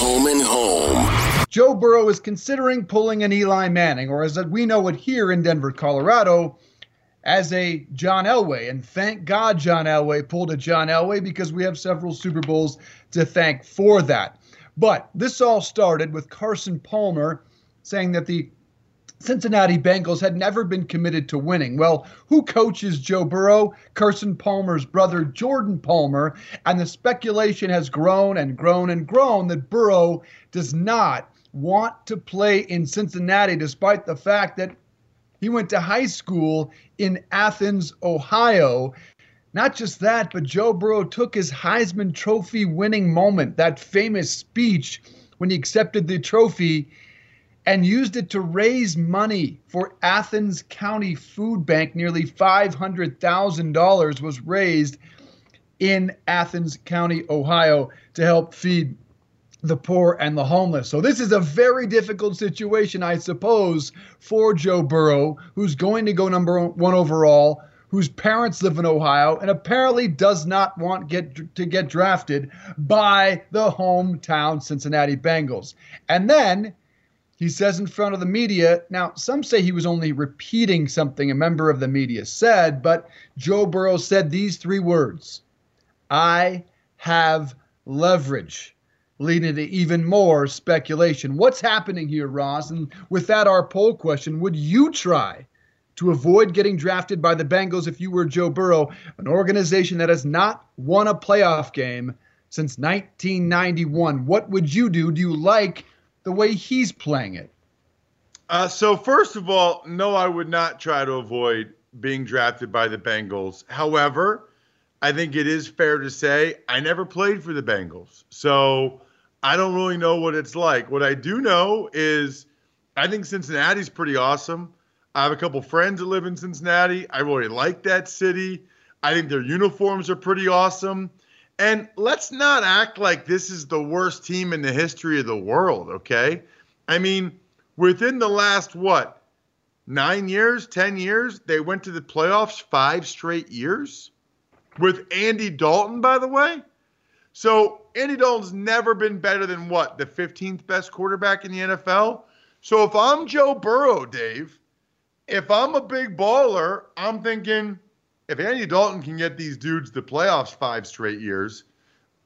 Home and home. Joe Burrow is considering pulling an Eli Manning, or as we know it here in Denver, Colorado, as a John Elway. And thank God John Elway pulled a John Elway because we have several Super Bowls to thank for that. But this all started with Carson Palmer saying that the Cincinnati Bengals had never been committed to winning. Well, who coaches Joe Burrow? Carson Palmer's brother, Jordan Palmer. And the speculation has grown and grown and grown that Burrow does not want to play in Cincinnati, despite the fact that he went to high school in Athens, Ohio. Not just that, but Joe Burrow took his Heisman Trophy winning moment, that famous speech when he accepted the trophy and used it to raise money for Athens County Food Bank. Nearly $500,000 was raised in Athens County, Ohio, to help feed the poor and the homeless. So this is a very difficult situation, I suppose, for Joe Burrow, who's going to go number one overall, whose parents live in Ohio, and apparently does not want get to get drafted by the hometown Cincinnati Bengals. And then he says in front of the media, now some say he was only repeating something a member of the media said, but Joe Burrow said these three words I have leverage, leading to even more speculation. What's happening here, Ross? And with that, our poll question would you try to avoid getting drafted by the Bengals if you were Joe Burrow, an organization that has not won a playoff game since 1991? What would you do? Do you like the way he's playing it? Uh, so first of all, no, I would not try to avoid being drafted by the Bengals. However, I think it is fair to say I never played for the Bengals, so I don't really know what it's like. What I do know is I think Cincinnati's pretty awesome. I have a couple friends that live in Cincinnati. I really like that city. I think their uniforms are pretty awesome. And let's not act like this is the worst team in the history of the world, okay? I mean, within the last, what, nine years, 10 years, they went to the playoffs five straight years with Andy Dalton, by the way. So Andy Dalton's never been better than what, the 15th best quarterback in the NFL? So if I'm Joe Burrow, Dave, if I'm a big baller, I'm thinking, if Andy Dalton can get these dudes the playoffs five straight years,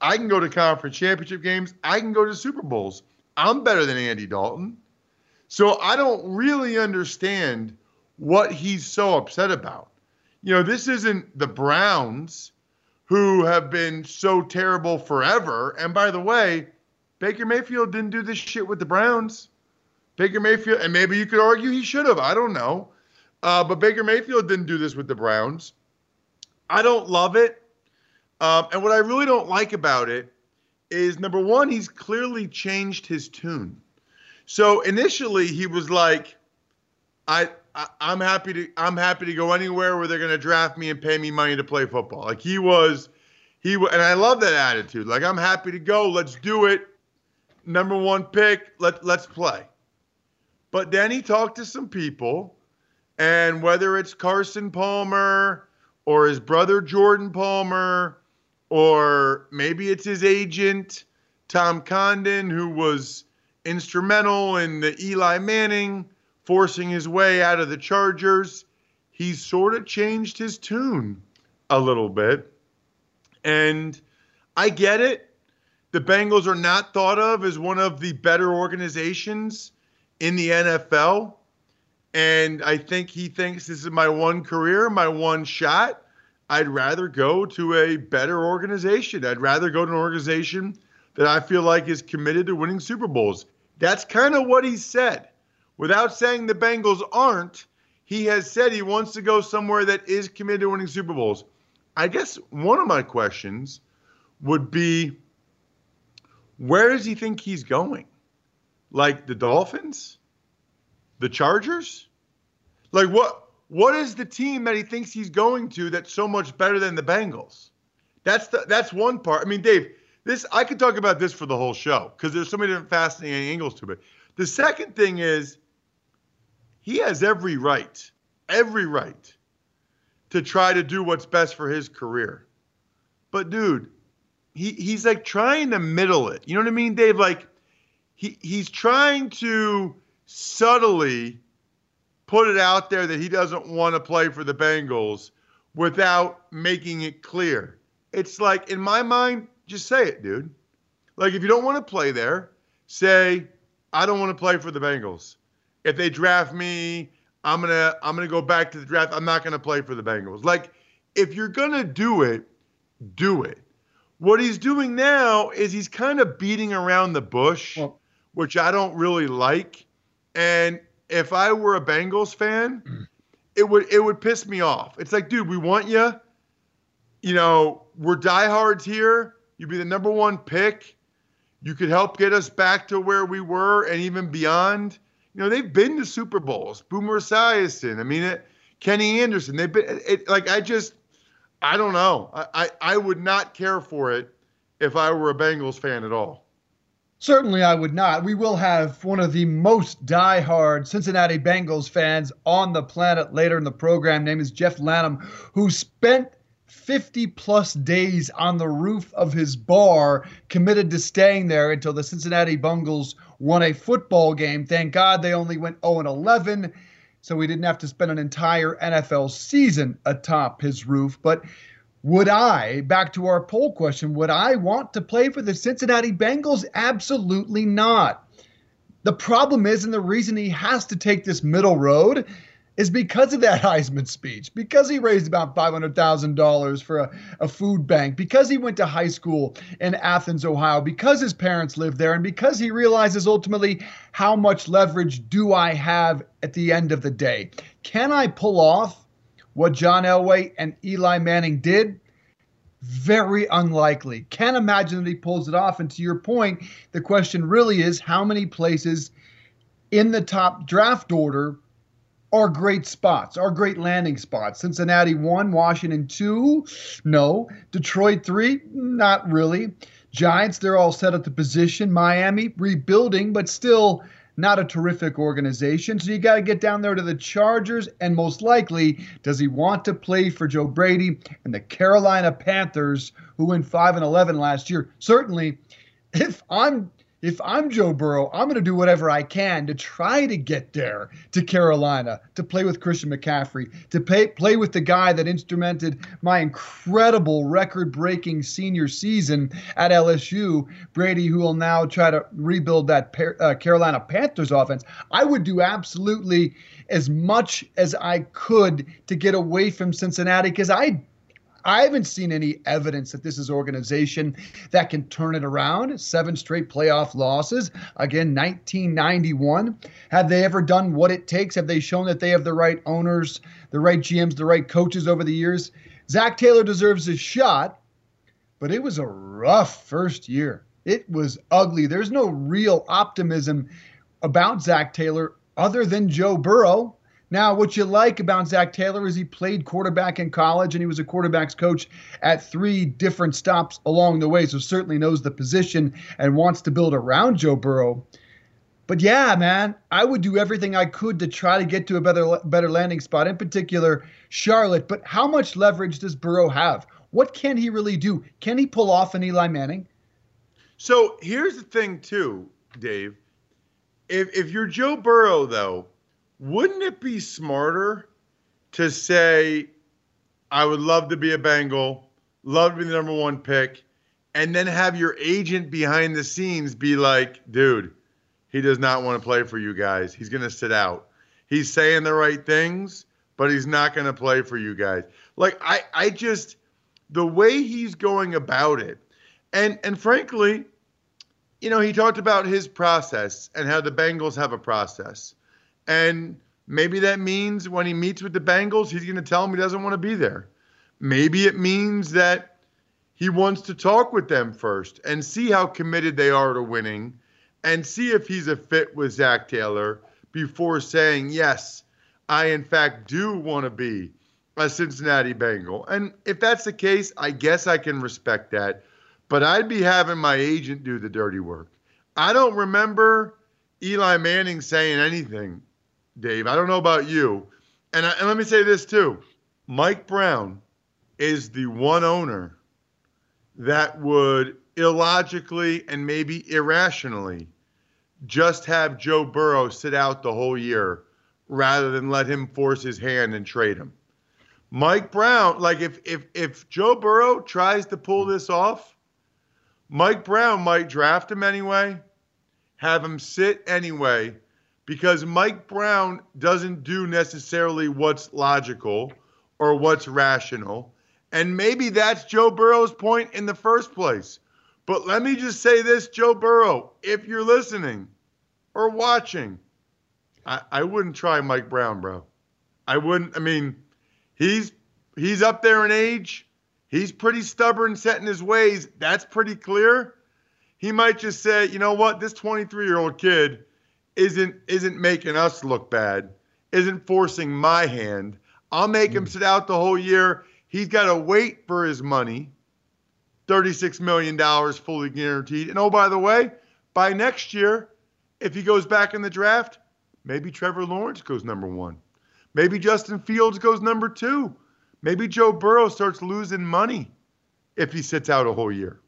I can go to conference championship games. I can go to Super Bowls. I'm better than Andy Dalton. So I don't really understand what he's so upset about. You know, this isn't the Browns who have been so terrible forever. And by the way, Baker Mayfield didn't do this shit with the Browns. Baker Mayfield, and maybe you could argue he should have. I don't know. Uh, but Baker Mayfield didn't do this with the Browns. I don't love it. Um, and what I really don't like about it is number one, he's clearly changed his tune. So initially he was like, I, I am happy to I'm happy to go anywhere where they're gonna draft me and pay me money to play football. Like he was, he and I love that attitude. Like I'm happy to go. Let's do it. Number one pick. Let let's play. But then he talked to some people, and whether it's Carson Palmer or his brother Jordan Palmer, or maybe it's his agent, Tom Condon, who was instrumental in the Eli Manning forcing his way out of the Chargers. He's sort of changed his tune a little bit. And I get it. The Bengals are not thought of as one of the better organizations in the NFL. And I think he thinks this is my one career, my one shot. I'd rather go to a better organization. I'd rather go to an organization that I feel like is committed to winning Super Bowls. That's kind of what he said. Without saying the Bengals aren't, he has said he wants to go somewhere that is committed to winning Super Bowls. I guess one of my questions would be where does he think he's going? Like the Dolphins? The Chargers? Like what what is the team that he thinks he's going to that's so much better than the Bengals? That's the that's one part. I mean, Dave, this I could talk about this for the whole show because there's so many different fascinating angles to it. The second thing is he has every right, every right to try to do what's best for his career. But dude, he he's like trying to middle it. You know what I mean, Dave? Like he he's trying to subtly put it out there that he doesn't want to play for the Bengals without making it clear. It's like in my mind, just say it, dude. Like if you don't want to play there, say I don't want to play for the Bengals. If they draft me, I'm going to I'm to go back to the draft. I'm not going to play for the Bengals. Like if you're going to do it, do it. What he's doing now is he's kind of beating around the bush, well, which I don't really like. And if I were a Bengals fan, mm. it would it would piss me off. It's like, dude, we want you. You know, we're diehards here. You'd be the number one pick. You could help get us back to where we were and even beyond. You know, they've been to Super Bowls. Boomer Esiason. I mean, it, Kenny Anderson. They've been it, like I just I don't know. I, I, I would not care for it if I were a Bengals fan at all. Certainly, I would not. We will have one of the most die-hard Cincinnati Bengals fans on the planet later in the program. Name is Jeff Lanham, who spent 50 plus days on the roof of his bar, committed to staying there until the Cincinnati Bengals won a football game. Thank God they only went 0 11 so he didn't have to spend an entire NFL season atop his roof. But would I, back to our poll question, would I want to play for the Cincinnati Bengals? Absolutely not. The problem is, and the reason he has to take this middle road is because of that Heisman speech, because he raised about $500,000 for a, a, food bank, because he went to high school in Athens, Ohio, because his parents lived there, and because he realizes ultimately how much leverage do I have at the end of the day. Can I pull off what John Elway and Eli Manning did? Very unlikely. Can't imagine that he pulls it off. And to your point, the question really is how many places in the top draft order are great spots, are great landing spots. Cincinnati one, Washington two, no. Detroit three, not really. Giants, they're all set at the position. Miami rebuilding, but still not a terrific organization. So you got to get down there to the Chargers, and most likely, does he want to play for Joe Brady and the Carolina Panthers, who went five and eleven last year? Certainly, if I'm if I'm Joe Burrow, I'm going to do whatever I can to try to get there to Carolina, to play with Christian McCaffrey, to pay, play with the guy that instrumented my incredible record breaking senior season at LSU, Brady, who will now try to rebuild that uh, Carolina Panthers offense. I would do absolutely as much as I could to get away from Cincinnati because I I haven't seen any evidence that this is organization that can turn it around. Seven straight playoff losses. Again, 1991. Have they ever done what it takes? Have they shown that they have the right owners, the right GMs, the right coaches over the years? Zac Taylor deserves a shot, but it was a rough first year. It was ugly. There's no real optimism about Zac Taylor other than Joe Burrow. Now, what you like about Zac Taylor is he played quarterback in college and he was a quarterback's coach at three different stops along the way, so certainly knows the position and wants to build around Joe Burrow. But yeah, man, I would do everything I could to try to get to a better better landing spot, in particular Charlotte. But how much leverage does Burrow have? What can he really do? Can he pull off an Eli Manning? So here's the thing, too, Dave. If if you're Joe Burrow, though, wouldn't it be smarter to say, I would love to be a Bengal, love to be the number one pick, and then have your agent behind the scenes be like, dude, he does not want to play for you guys. He's going to sit out. He's saying the right things, but he's not going to play for you guys. Like I I just the way he's going about it. And and frankly, you know, he talked about his process and how the Bengals have a process. And maybe that means when he meets with the Bengals, he's going to tell them he doesn't want to be there. Maybe it means that he wants to talk with them first and see how committed they are to winning and see if he's a fit with Zac Taylor before saying, yes, I in fact do want to be a Cincinnati Bengal. And if that's the case, I guess I can respect that. But I'd be having my agent do the dirty work. I don't remember Eli Manning saying anything, Dave. I don't know about you. And, I, and let me say this too Mike Brown is the one owner that would illogically and maybe irrationally just have Joe Burrow sit out the whole year rather than let him force his hand and trade him. Mike Brown, like if if if Joe Burrow tries to pull this off, Mike Brown might draft him anyway, have him sit anyway, because Mike Brown doesn't do necessarily what's logical or what's rational. And maybe that's Joe Burrow's point in the first place. But let me just say this, Joe Burrow, if you're listening or watching, I, I wouldn't try Mike Brown, bro. I wouldn't. I mean, he's he's up there in age. He's pretty stubborn, set in his ways. That's pretty clear. He might just say, you know what, this 23 year old kid isn't isn't making us look bad, isn't forcing my hand. I'll make him mm. sit out the whole year. He's got to wait for his money. $36 million fully guaranteed. And oh, by the way, by next year, if he goes back in the draft, maybe Trevor Lawrence goes number one. Maybe Justin Fields goes number two. Maybe Joe Burrow starts losing money if he sits out a whole year.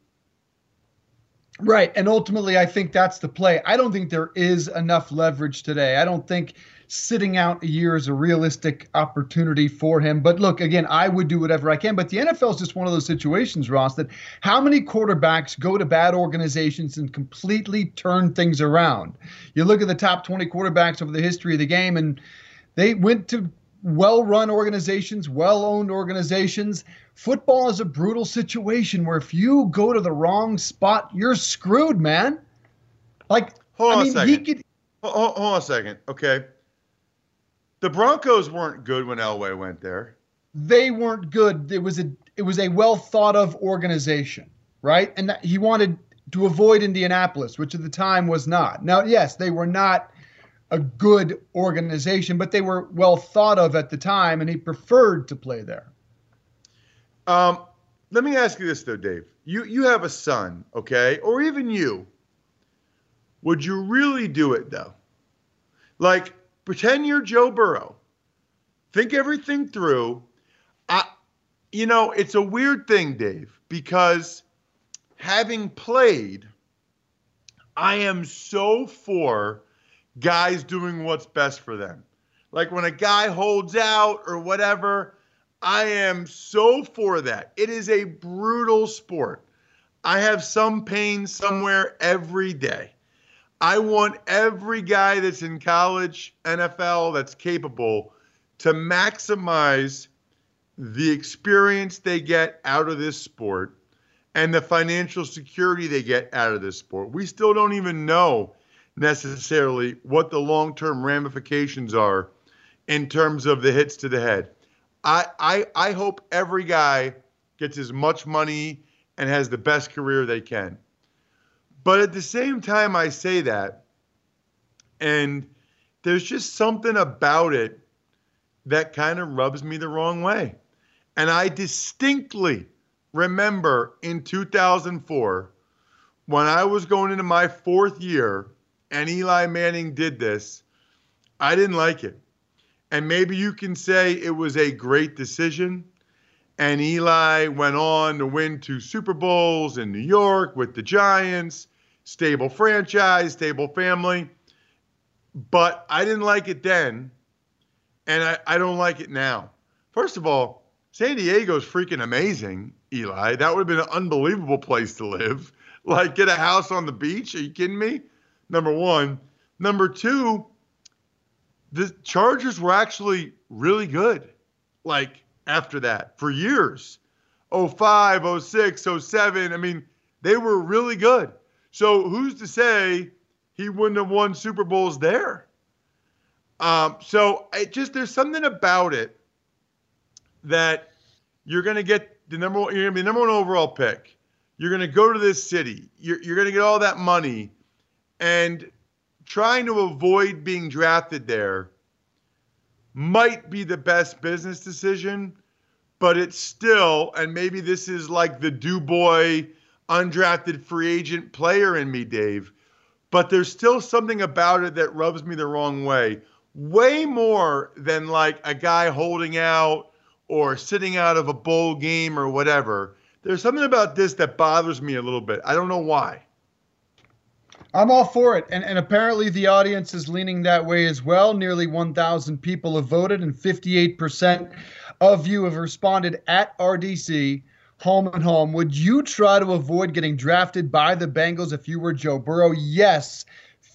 Right. And ultimately, I think that's the play. I don't think there is enough leverage today. I don't think sitting out a year is a realistic opportunity for him. But look, again, I would do whatever I can. But the NFL is just one of those situations, Ross, that how many quarterbacks go to bad organizations and completely turn things around? You look at the top 20 quarterbacks over the history of the game, and they went to well run organizations, well owned organizations. Football is a brutal situation where if you go to the wrong spot, you're screwed, man. Like, hold on I mean, a second. he could. Hold, hold on a second. Okay. The Broncos weren't good when Elway went there. They weren't good. It was a it was a well thought of organization, right? And that, he wanted to avoid Indianapolis, which at the time was not. Now, yes, they were not a good organization, but they were well thought of at the time, and he preferred to play there. Um, let me ask you this though, Dave. You you have a son, okay, or even you. Would you really do it though? Like pretend you're Joe Burrow. Think everything through. I, you know, it's a weird thing, Dave, because having played, I am so for guys doing what's best for them. Like when a guy holds out or whatever, I am so for that. It is a brutal sport. I have some pain somewhere every day. I want every guy that's in college, NFL, that's capable to maximize the experience they get out of this sport and the financial security they get out of this sport. We still don't even know necessarily what the long term ramifications are in terms of the hits to the head. I, I, I hope every guy gets as much money and has the best career they can. But at the same time, I say that, and there's just something about it that kind of rubs me the wrong way. And I distinctly remember in 2004 when I was going into my fourth year and Eli Manning did this, I didn't like it. And maybe you can say it was a great decision. And Eli went on to win two Super Bowls in New York with the Giants stable franchise, stable family. But I didn't like it then, and I, I don't like it now. First of all, San Diego's freaking amazing, Eli. That would have been an unbelievable place to live. Like, get a house on the beach? Are you kidding me? Number one. Number two, the Chargers were actually really good. Like, after that, for years 05, 06, 07. I mean, they were really good. So who's to say he wouldn't have won Super Bowls there? Um, so it just there's something about it that you're going to get the number one. You're gonna be the number one overall pick. You're gonna go to this city. You're you're gonna get all that money, and trying to avoid being drafted there might be the best business decision, but it's still, and maybe this is like the do boy undrafted free agent player in me, Dave, but there's still something about it that rubs me the wrong way. Way more than like a guy holding out or sitting out of a bowl game or whatever. There's something about this that bothers me a little bit. I don't know why. I'm all for it. And, and apparently the audience is leaning that way as well. Nearly 1,000 people have voted, and 58% of you have responded at RDC, home and home. Would you try to avoid getting drafted by the Bengals if you were Joe Burrow? Yes,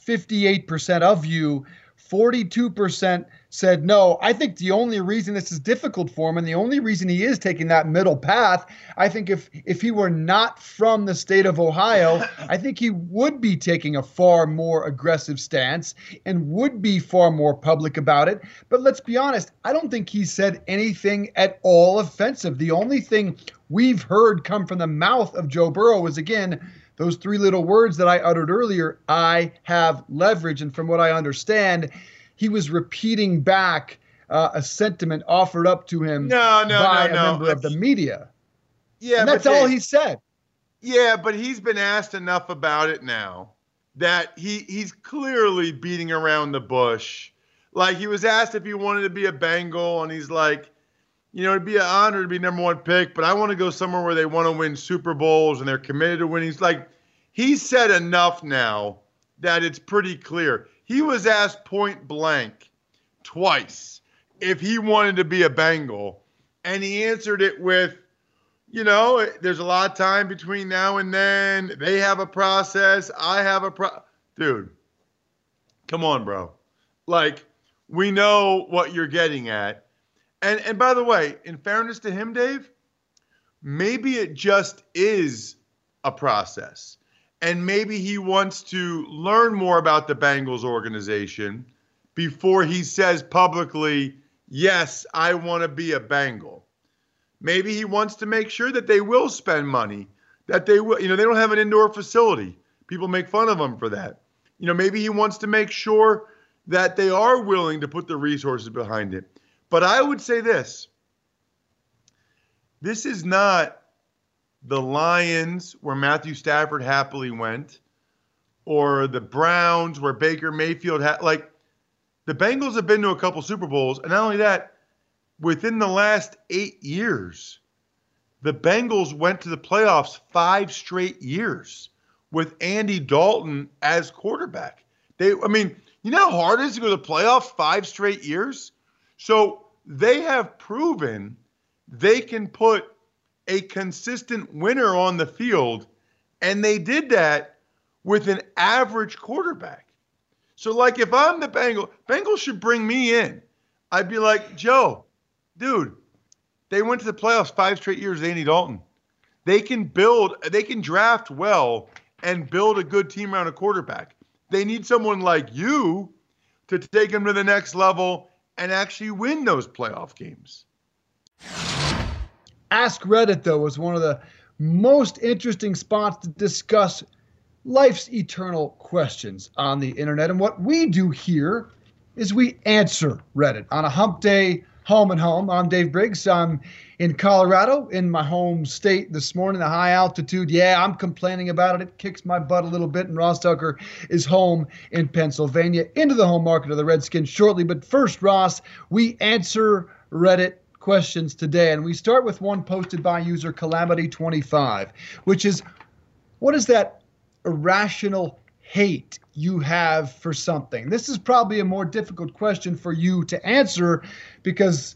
58% of you. 42% said no. I think the only reason this is difficult for him and the only reason he is taking that middle path, I think if if he were not from the state of Ohio, I think he would be taking a far more aggressive stance and would be far more public about it. But let's be honest, I don't think he said anything at all offensive. The only thing we've heard come from the mouth of Joe Burrow is again those three little words that I uttered earlier, I have leverage and from what I understand, he was repeating back uh, a sentiment offered up to him no, no, by no, a no. member of the media. Yeah, and that's all Dave- he said. Yeah, but he's been asked enough about it now that he he's clearly beating around the bush. Like he was asked if he wanted to be a Bengal, and he's like, you know, it'd be an honor to be number one pick, but I want to go somewhere where they want to win Super Bowls and they're committed to winning. He's like, he said enough now that it's pretty clear. He was asked point blank twice if he wanted to be a Bengal, and he answered it with, you know, there's a lot of time between now and then. They have a process. I have a pro. Dude, come on, bro. Like, we know what you're getting at. And and by the way, in fairness to him, Dave, maybe it just is a process. And maybe he wants to learn more about the Bengals organization before he says publicly, yes, I want to be a Bengal. Maybe he wants to make sure that they will spend money, that they will, you know, they don't have an indoor facility. People make fun of him for that. You know, maybe he wants to make sure that they are willing to put the resources behind it. But I would say this this is not the Lions where Matthew Stafford happily went or the Browns where Baker Mayfield had like the Bengals have been to a couple Super Bowls and not only that within the last 8 years the Bengals went to the playoffs 5 straight years with Andy Dalton as quarterback. They I mean, you know how hard it is to go to the playoffs 5 straight years? So they have proven they can put a consistent winner on the field, and they did that with an average quarterback. So, like, if I'm the Bengal, Bengals should bring me in. I'd be like, Joe, dude, they went to the playoffs five straight years. Andy Dalton. They can build, they can draft well and build a good team around a quarterback. They need someone like you to take them to the next level and actually win those playoff games. Ask Reddit, though, was one of the most interesting spots to discuss life's eternal questions on the internet. And what we do here is we answer Reddit on a hump day, home and home. I'm Dave Briggs. I'm in Colorado, in my home state this morning, the high altitude. Yeah, I'm complaining about it. It kicks my butt a little bit. And Ross Tucker is home in Pennsylvania, into the home market of the Redskins shortly. But first, Ross, we answer Reddit questions today. And we start with one posted by user Calamity25, which is what is that irrational hate you have for something? This is probably a more difficult question for you to answer because,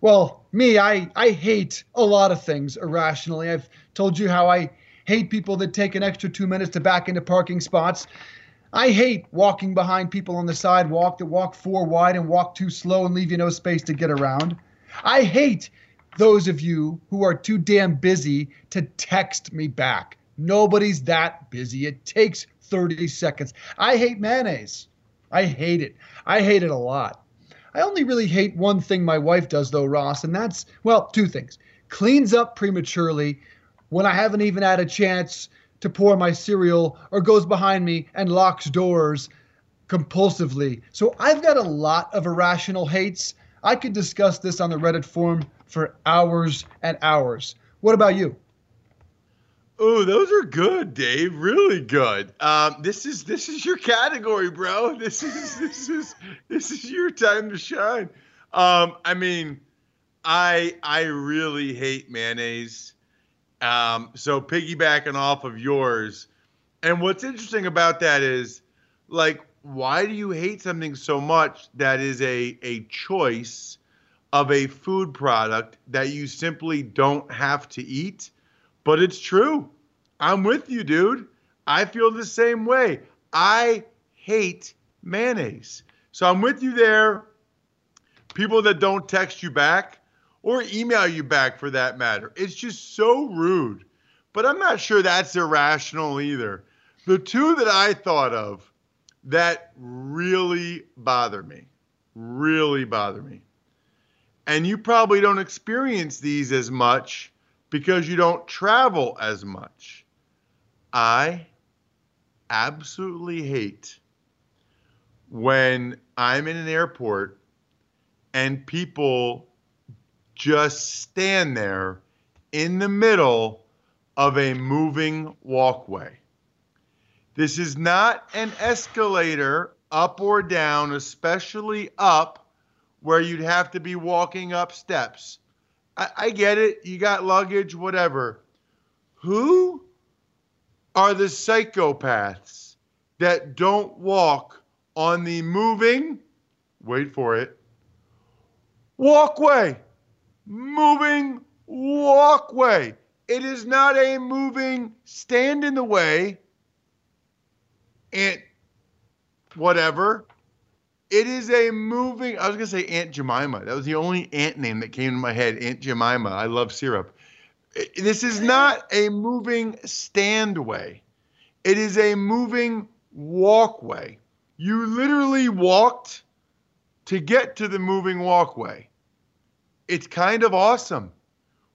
well, me, I, I hate a lot of things irrationally. I've told you how I hate people that take an extra two minutes to back into parking spots. I hate walking behind people on the sidewalk that walk four wide and walk too slow and leave you no space to get around. I hate those of you who are too damn busy to text me back. Nobody's that busy. It takes 30 seconds. I hate mayonnaise. I hate it. I hate it a lot. I only really hate one thing my wife does, though, Ross, and that's, well, two things cleans up prematurely when I haven't even had a chance to pour my cereal or goes behind me and locks doors compulsively. So I've got a lot of irrational hates. I could discuss this on the Reddit forum for hours and hours. What about you? Oh, those are good, Dave. Really good. Um, this is this is your category, bro. This is this is this is your time to shine. Um, I mean, I I really hate mayonnaise. Um, so piggybacking off of yours, and what's interesting about that is, like, why do you hate something so much that is a a choice of a food product that you simply don't have to eat? But it's true. I'm with you, dude. I feel the same way. I hate mayonnaise. So I'm with you there. People that don't text you back or email you back for that matter. It's just so rude. But I'm not sure that's irrational either. The two that I thought of that really bother me, really bother me. And you probably don't experience these as much because you don't travel as much. I absolutely hate when I'm in an airport and people just stand there in the middle of a moving walkway. This is not an escalator up or down, especially up where you'd have to be walking up steps. I, I get it. You got luggage, whatever. Who are the psychopaths that don't walk on the moving, wait for it, walkway? Moving walkway. It is not a moving stand in the way and whatever. It is a moving. I was gonna say Aunt Jemima. That was the only aunt name that came to my head. Aunt Jemima. I love syrup. This is mm-hmm. not a moving standway. It is a moving walkway. You literally walked to get to the moving walkway. It's kind of awesome.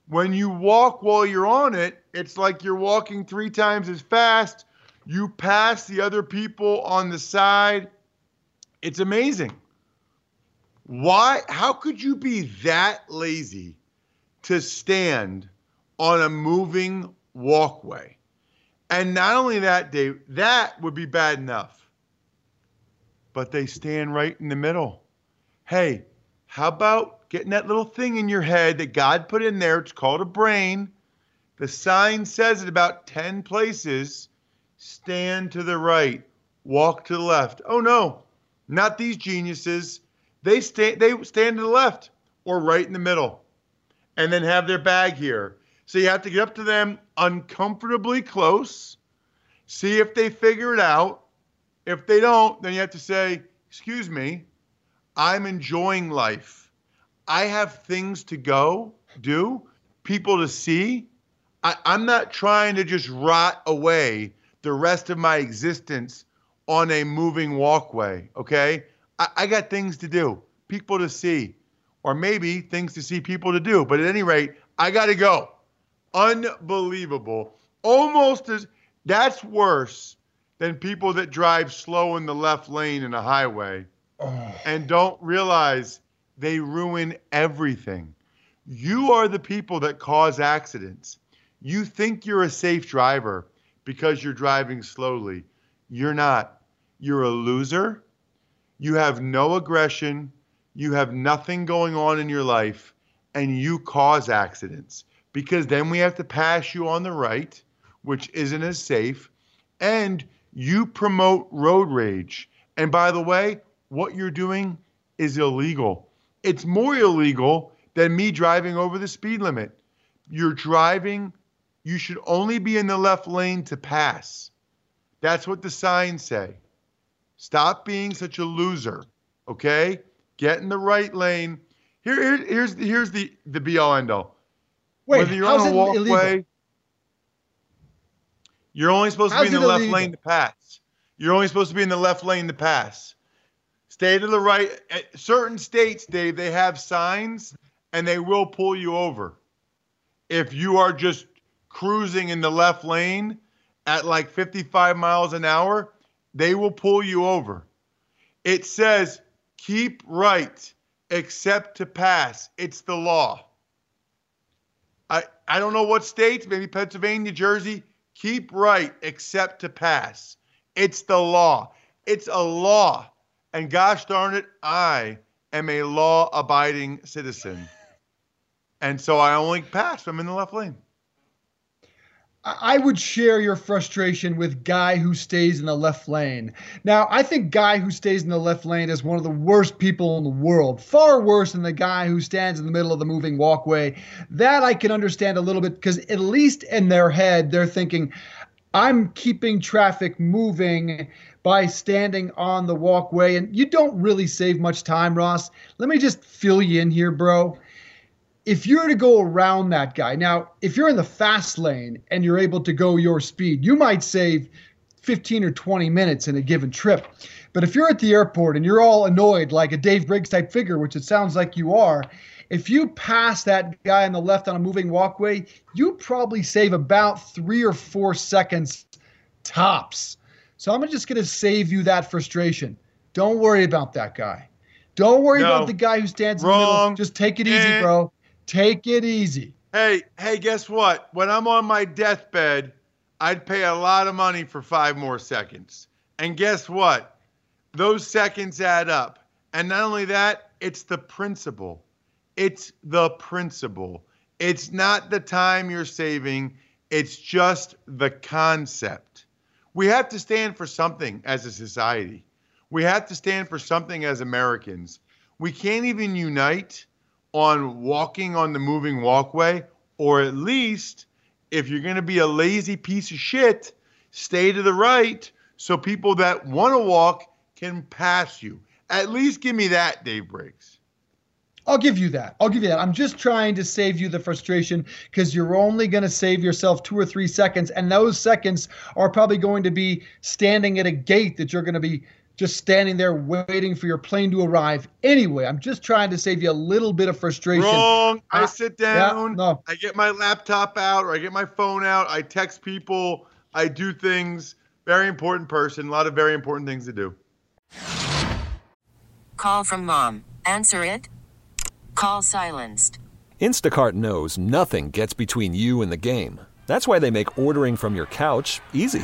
When you walk while you're on it, it's like you're walking three times as fast. You pass the other people on the side it's amazing. Why? How could you be that lazy to stand on a moving walkway? And not only that, Dave, that would be bad enough. But they stand right in the middle. Hey, how about getting that little thing in your head that God put in there? It's called a brain. The sign says it about 10 places. Stand to the right, walk to the left. Oh no, not these geniuses. They stand they stand to the left or right in the middle and then have their bag here. So you have to get up to them uncomfortably close, see if they figure it out. If they don't, then you have to say, "Excuse me, I'm enjoying life. I have things to go do, people to see. I, am not trying to just rot away the rest of my existence on a moving walkway, okay? I, I got things to do, people to see, or maybe things to see people to do. But at any rate, I got to go. Unbelievable. Almost as that's worse than people that drive slow in the left lane in a highway and don't realize they ruin everything. You are the people that cause accidents. You think you're a safe driver because you're driving slowly. You're not. You're a loser. You have no aggression. You have nothing going on in your life, and you cause accidents because then we have to pass you on the right, which isn't as safe, and you promote road rage. And by the way, what you're doing is illegal. It's more illegal than me driving over the speed limit. You're driving, you should only be in the left lane to pass. That's what the signs say. Stop being such a loser. Okay? Get in the right lane. Here, here here's here's the the be all end all. Wait, Whether you're how's on a walkway, illegal? you're only supposed to be in the left lane to pass. You're only supposed to be in the left lane to pass. Stay to the right. At certain states, Dave, they have signs and they will pull you over. if you are just cruising in the left lane at like 55 miles an hour, they will pull you over. It says keep right except to pass. It's the law. I, I don't know what states, maybe Pennsylvania, Jersey, keep right except to pass. It's the law. It's a law. And gosh darn it, I am a law abiding citizen. And so I only pass. I'm in the left lane. I would share your frustration with guy who stays in the left lane. Now, I think guy who stays in the left lane is one of the worst people in the world, far worse than the guy who stands in the middle of the moving walkway. That I can understand a little bit because at least in their head they're thinking I'm keeping traffic moving by standing on the walkway and you don't really save much time, Ross. Let me just fill you in here, bro if you're to go around that guy, now, if you're in the fast lane and you're able to go your speed, you might save 15 or 20 minutes in a given trip. But if you're at the airport and you're all annoyed, like a Dave Briggs type figure, which it sounds like you are, if you pass that guy on the left on a moving walkway, you probably save about three or four seconds tops. So I'm just going to save you that frustration. Don't worry about that guy. Don't worry no. about the guy who stands Wrong. in the middle. Just take it easy, eh. bro. Take it easy. Hey, hey, guess what? When I'm on my deathbed, I'd pay a lot of money for five more seconds. And guess what? Those seconds add up. And not only that, it's the principle. It's the principle. It's not the time you're saving, it's just the concept. We have to stand for something as a society. We have to stand for something as Americans. We can't even unite on walking on the moving walkway, or at least if you're going to be a lazy piece of shit, stay to the right so people that want to walk can pass you. At least give me that, Dave Briggs. I'll give you that. I'll give you that. I'm just trying to save you the frustration because you're only going to save yourself two or three seconds. And those seconds are probably going to be standing at a gate that you're going to be just standing there waiting for your plane to arrive. Anyway, I'm just trying to save you a little bit of frustration. Wrong. I, ah, sit down. Yeah, no. I get my laptop out or I get my phone out. I text people. I do things. Very important person. A lot of very important things to do. Call from mom. Answer it. Call silenced. Instacart knows nothing gets between you and the game. That's why they make ordering from your couch easy.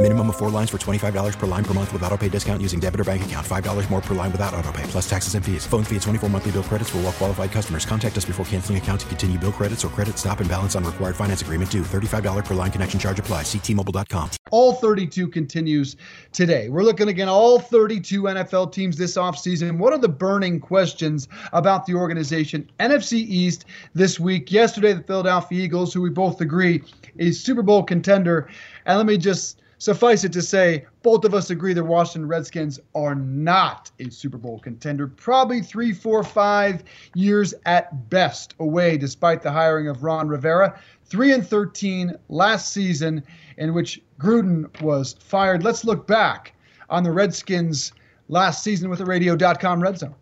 Minimum of four lines for $25 per line per month with auto pay discount using debit or bank account. $5 more per line without auto pay, plus taxes and fees. Phone fee at 24 monthly bill credits for all well qualified customers. Contact us before canceling account to continue bill credits or credit stop and balance on required finance agreement due. $35 per line connection charge apply. Ctmobile.com. All 32 continues today. We're looking again all 32 NFL teams this offseason. What are the burning questions about the organization? NFC East this week. Yesterday, the Philadelphia Eagles, who we both agree is Super Bowl contender. And let me just suffice it to say, both of us agree the Washington Redskins are not a Super Bowl contender. Probably three, four, five years at best away, despite the hiring of Ron Rivera. 3 and 13 last season, in which Gruden was fired. Let's look back on the Redskins last season with the radio.com red zone.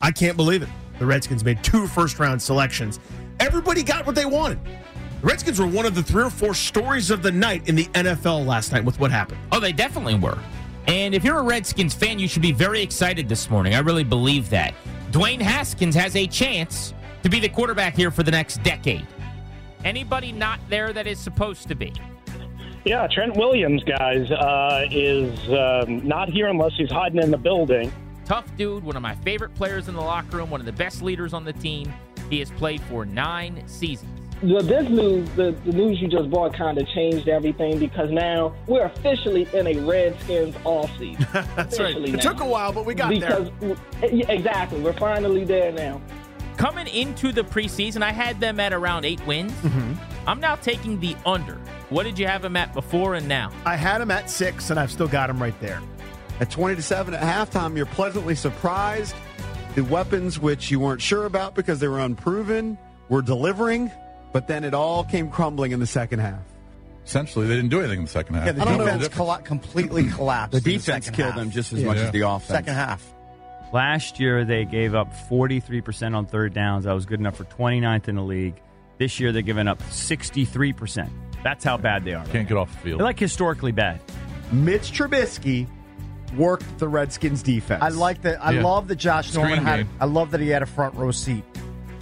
I can't believe it. The Redskins made two first round selections. Everybody got what they wanted. The Redskins were one of the three or four stories of the night in the NFL last night with what happened. Oh, they definitely were. And if you're a Redskins fan, you should be very excited this morning. I really believe that. Dwayne Haskins has a chance to be the quarterback here for the next decade. Anybody not there that is supposed to be? Yeah, Trent Williams, guys, uh, is um, not here unless he's hiding in the building. Tough dude, one of my favorite players in the locker room, one of the best leaders on the team. He has played for nine seasons. The, this news, the, the news you just brought, kind of changed everything because now we're officially in a Redskins offseason. That's right. Officially It took a while, but we got because, there. Yeah, exactly. We're finally there now. Coming into the preseason, I had them at around eight wins. Mm-hmm. I'm now taking the under. What did you have them at before and now? I had them at six, and I've still got them right there. At 20 to 7 at halftime, you're pleasantly surprised. The weapons, which you weren't sure about because they were unproven, were delivering, but then it all came crumbling in the second half. Essentially, they didn't do anything in the second half. Yeah, the I don't defense the difference. colla- completely collapsed. The in defense second killed half. them just as much as the offense. Second half. Last year, they gave up 43% on third downs. That was good enough for 29th in the league. This year, they're giving up 63%. That's how bad they are. Can't get off the field. They're like historically bad. Mitch Trubisky worked the Redskins defense. I like that. I Yeah. love that Josh Screen Norman had. game. I love that he had a front row seat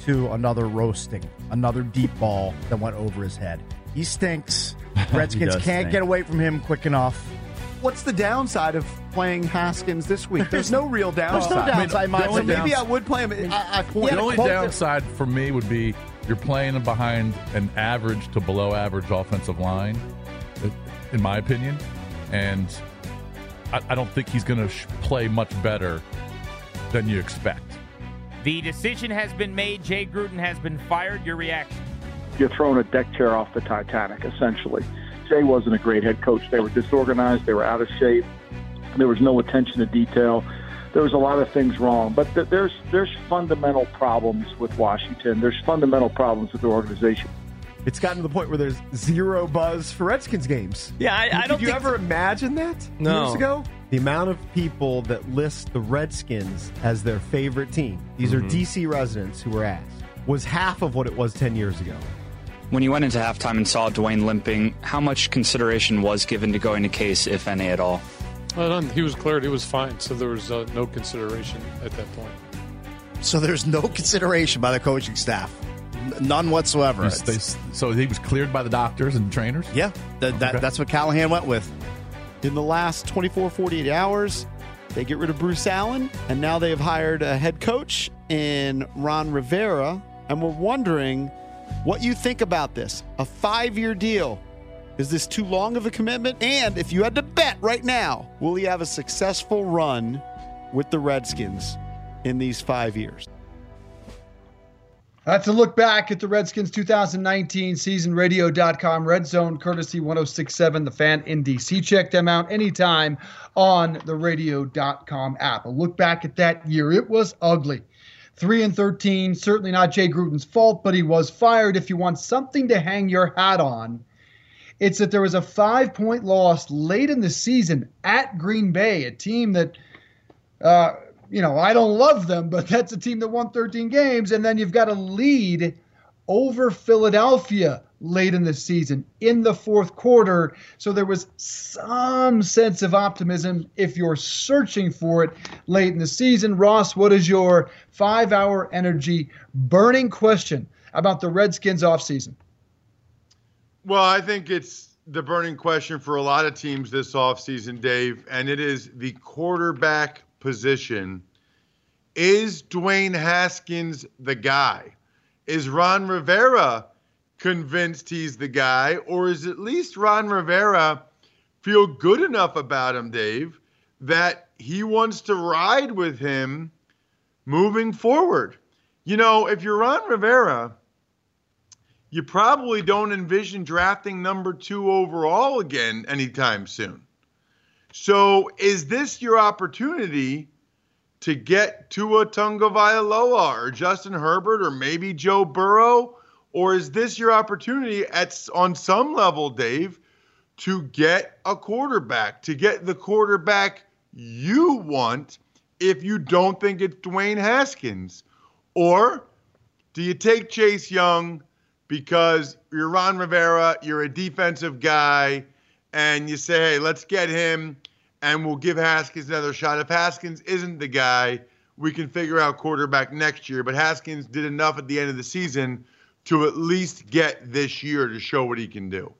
to another roasting, another deep ball that went over his head. He stinks. Redskins does can't stink. get away from him quick enough. What's the downside of playing Haskins this week? There's no real downside. There's downside. no downside, Mike. So maybe I would play him. I, I point the only downside for me would be you're playing him behind an average to below average offensive line, in my opinion, and I, I don't think he's going to sh- play much better than you expect. The decision has been made. Jay Gruden has been fired. Your reaction? you're throwing a deck chair off the Titanic, essentially. Jay wasn't a great head coach. They were disorganized. They were out of shape. There was no attention to detail. There was a lot of things wrong. But th- there's there's fundamental problems with Washington. There's fundamental problems with the organization. It's gotten to the point where there's zero buzz for Redskins games. Yeah, I, I Did don't Did you think ever imagine that No. years ago? The amount of people that list the Redskins as their favorite team, these Mhm. are DC residents who were asked, was half of what it was 10 years ago. When you went into halftime and saw Dwayne limping, how much consideration was given to going to Case, if any at all? Well, none. He was cleared. He was fine. So there was uh, no consideration at that point. So there's no consideration by the coaching staff, N- none whatsoever. They- so he was cleared by the doctors and trainers? Yeah, that, that, that's what Callahan went with. In the last 24, 48 hours, they get rid of Bruce Allen, and now they have hired a head coach in Ron Rivera. And we're wondering what you think about this. A five year deal. Is this too long of a commitment? And if you had to bet right now, will he have a successful run with the Redskins in these five years? That's a look back at the Redskins 2019 season. Radio.com Red Zone, courtesy 1067 The Fan in DC. Check them out anytime on the Radio.com app. A look back at that year. It was ugly. 3 and 13, certainly not Jay Gruden's fault, but he was fired. If you want something to hang your hat on, it's that there was a five point loss late in the season at Green Bay, a team that uh, you know, I don't love them, but that's a team that won 13 games. And then you've got a lead over Philadelphia late in the season in the fourth quarter. So there was some sense of optimism if you're searching for it late in the season. Ross, what is your five hour energy burning question about the Redskins offseason? Well, I think it's the burning question for a lot of teams this offseason, Dave, and it is the quarterback position. Is Dwayne Haskins the guy? Is Ron Rivera convinced he's the guy? Or is at least Ron Rivera feel good enough about him, Dave, that he wants to ride with him moving forward? You know, if you're Ron Rivera, you probably don't envision drafting number two overall again anytime soon. So, is this your opportunity to get Tua Tagovailoa or Justin Herbert or maybe Joe Burrow? Or is this your opportunity at on some level, Dave, to get a quarterback, to get the quarterback you want if you don't think it's Dwayne Haskins? Or do you take Chase Young because you're Ron Rivera, you're a defensive guy, and you say, hey, let's get him and we'll give Haskins another shot. If Haskins isn't the guy, we can figure out quarterback next year. But Haskins did enough at the end of the season to at least get this year to show what he can do.